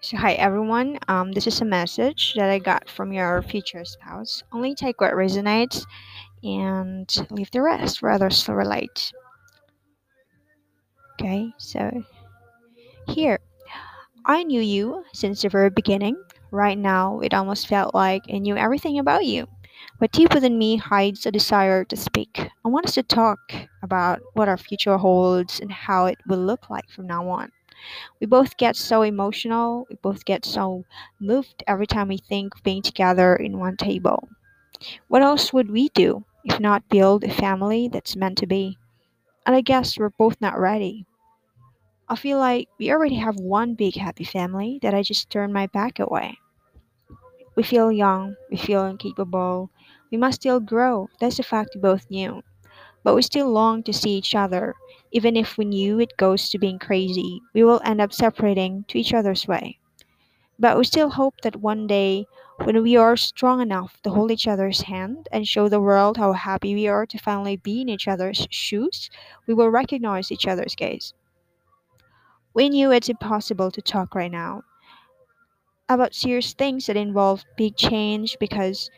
So, hi everyone. Um, this is a message that I got from your future spouse. Only take what resonates and leave the rest for others to relate. Okay, so here, I knew you since the very beginning. Right now, it almost felt like I knew everything about you. But deep within me hides a desire to speak. I want us to talk about what our future holds and how it will look like from now on. We both get so emotional, we both get so moved every time we think of being together in one table. What else would we do if not build a family that's meant to be? And I guess we're both not ready. I feel like we already have one big happy family that I just turned my back away. We feel young, we feel incapable, we must still grow. That's a fact we both knew. But we still long to see each other. Even if we knew it goes to being crazy, we will end up separating to each other's way. But we still hope that one day, when we are strong enough to hold each other's hand and show the world how happy we are to finally be in each other's shoes, we will recognize each other's gaze. We knew it's impossible to talk right now about serious things that involve big change because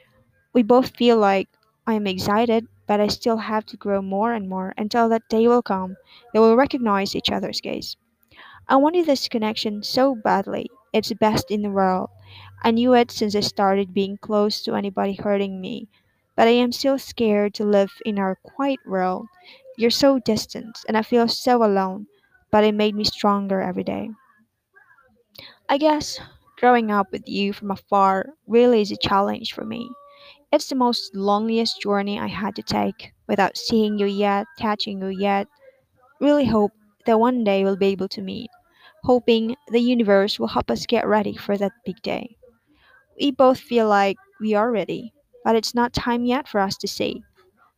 we both feel like I'm excited, but I still have to grow more and more until that day will come that we'll recognize each other's gaze. I wanted this connection so badly. It's the best in the world. I knew it since I started being close to anybody hurting me. But I am still scared to live in our quiet world. You're so distant, and I feel so alone. But it made me stronger every day. I guess growing up with you from afar really is a challenge for me. It's the most loneliest journey I had to take without seeing you yet, touching you yet. Really hope that one day we'll be able to meet hoping the universe will help us get ready for that big day. We both feel like we are ready, but it's not time yet for us to say.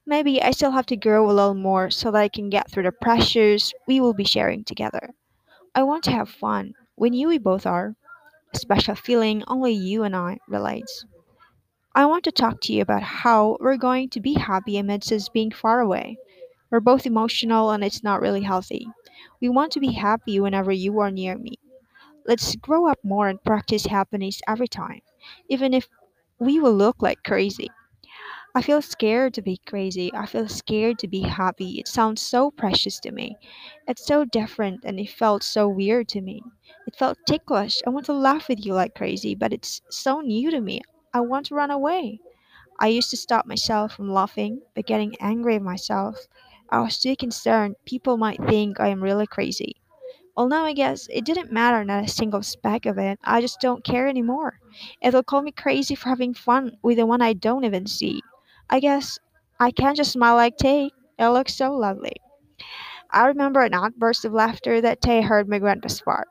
Maybe I still have to grow a little more so that I can get through the pressures we will be sharing together. I want to have fun. We knew we both are. A special feeling only you and I relates. I want to talk to you about how we're going to be happy amidst us being far away. We're both emotional and it's not really healthy. We want to be happy whenever you are near me. Let's grow up more and practice happiness every time, even if we will look like crazy. I feel scared to be crazy. I feel scared to be happy. It sounds so precious to me. It's so different and it felt so weird to me. It felt ticklish. I want to laugh with you like crazy, but it's so new to me. I want to run away. I used to stop myself from laughing by getting angry at myself. I was too concerned people might think I am really crazy. Well, now I guess it didn't matter, not a single speck of it. I just don't care anymore. It'll call me crazy for having fun with the one I don't even see. I guess I can't just smile like Tay. It looks so lovely. I remember an outburst of laughter that Tay heard my grandpa's fart,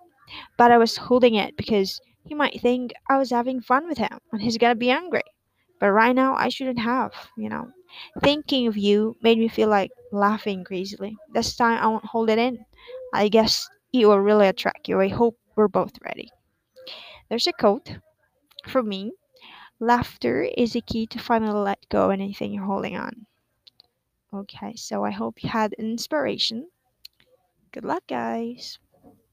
but I was holding it because he might think I was having fun with him and he's gonna be angry. But right now, I shouldn't have, you know. Thinking of you made me feel like laughing crazily. This time, I won't hold it in. I guess it will really attract you. I hope we're both ready. There's a quote from me Laughter is the key to finally let go anything you're holding on. Okay, so I hope you had inspiration. Good luck, guys.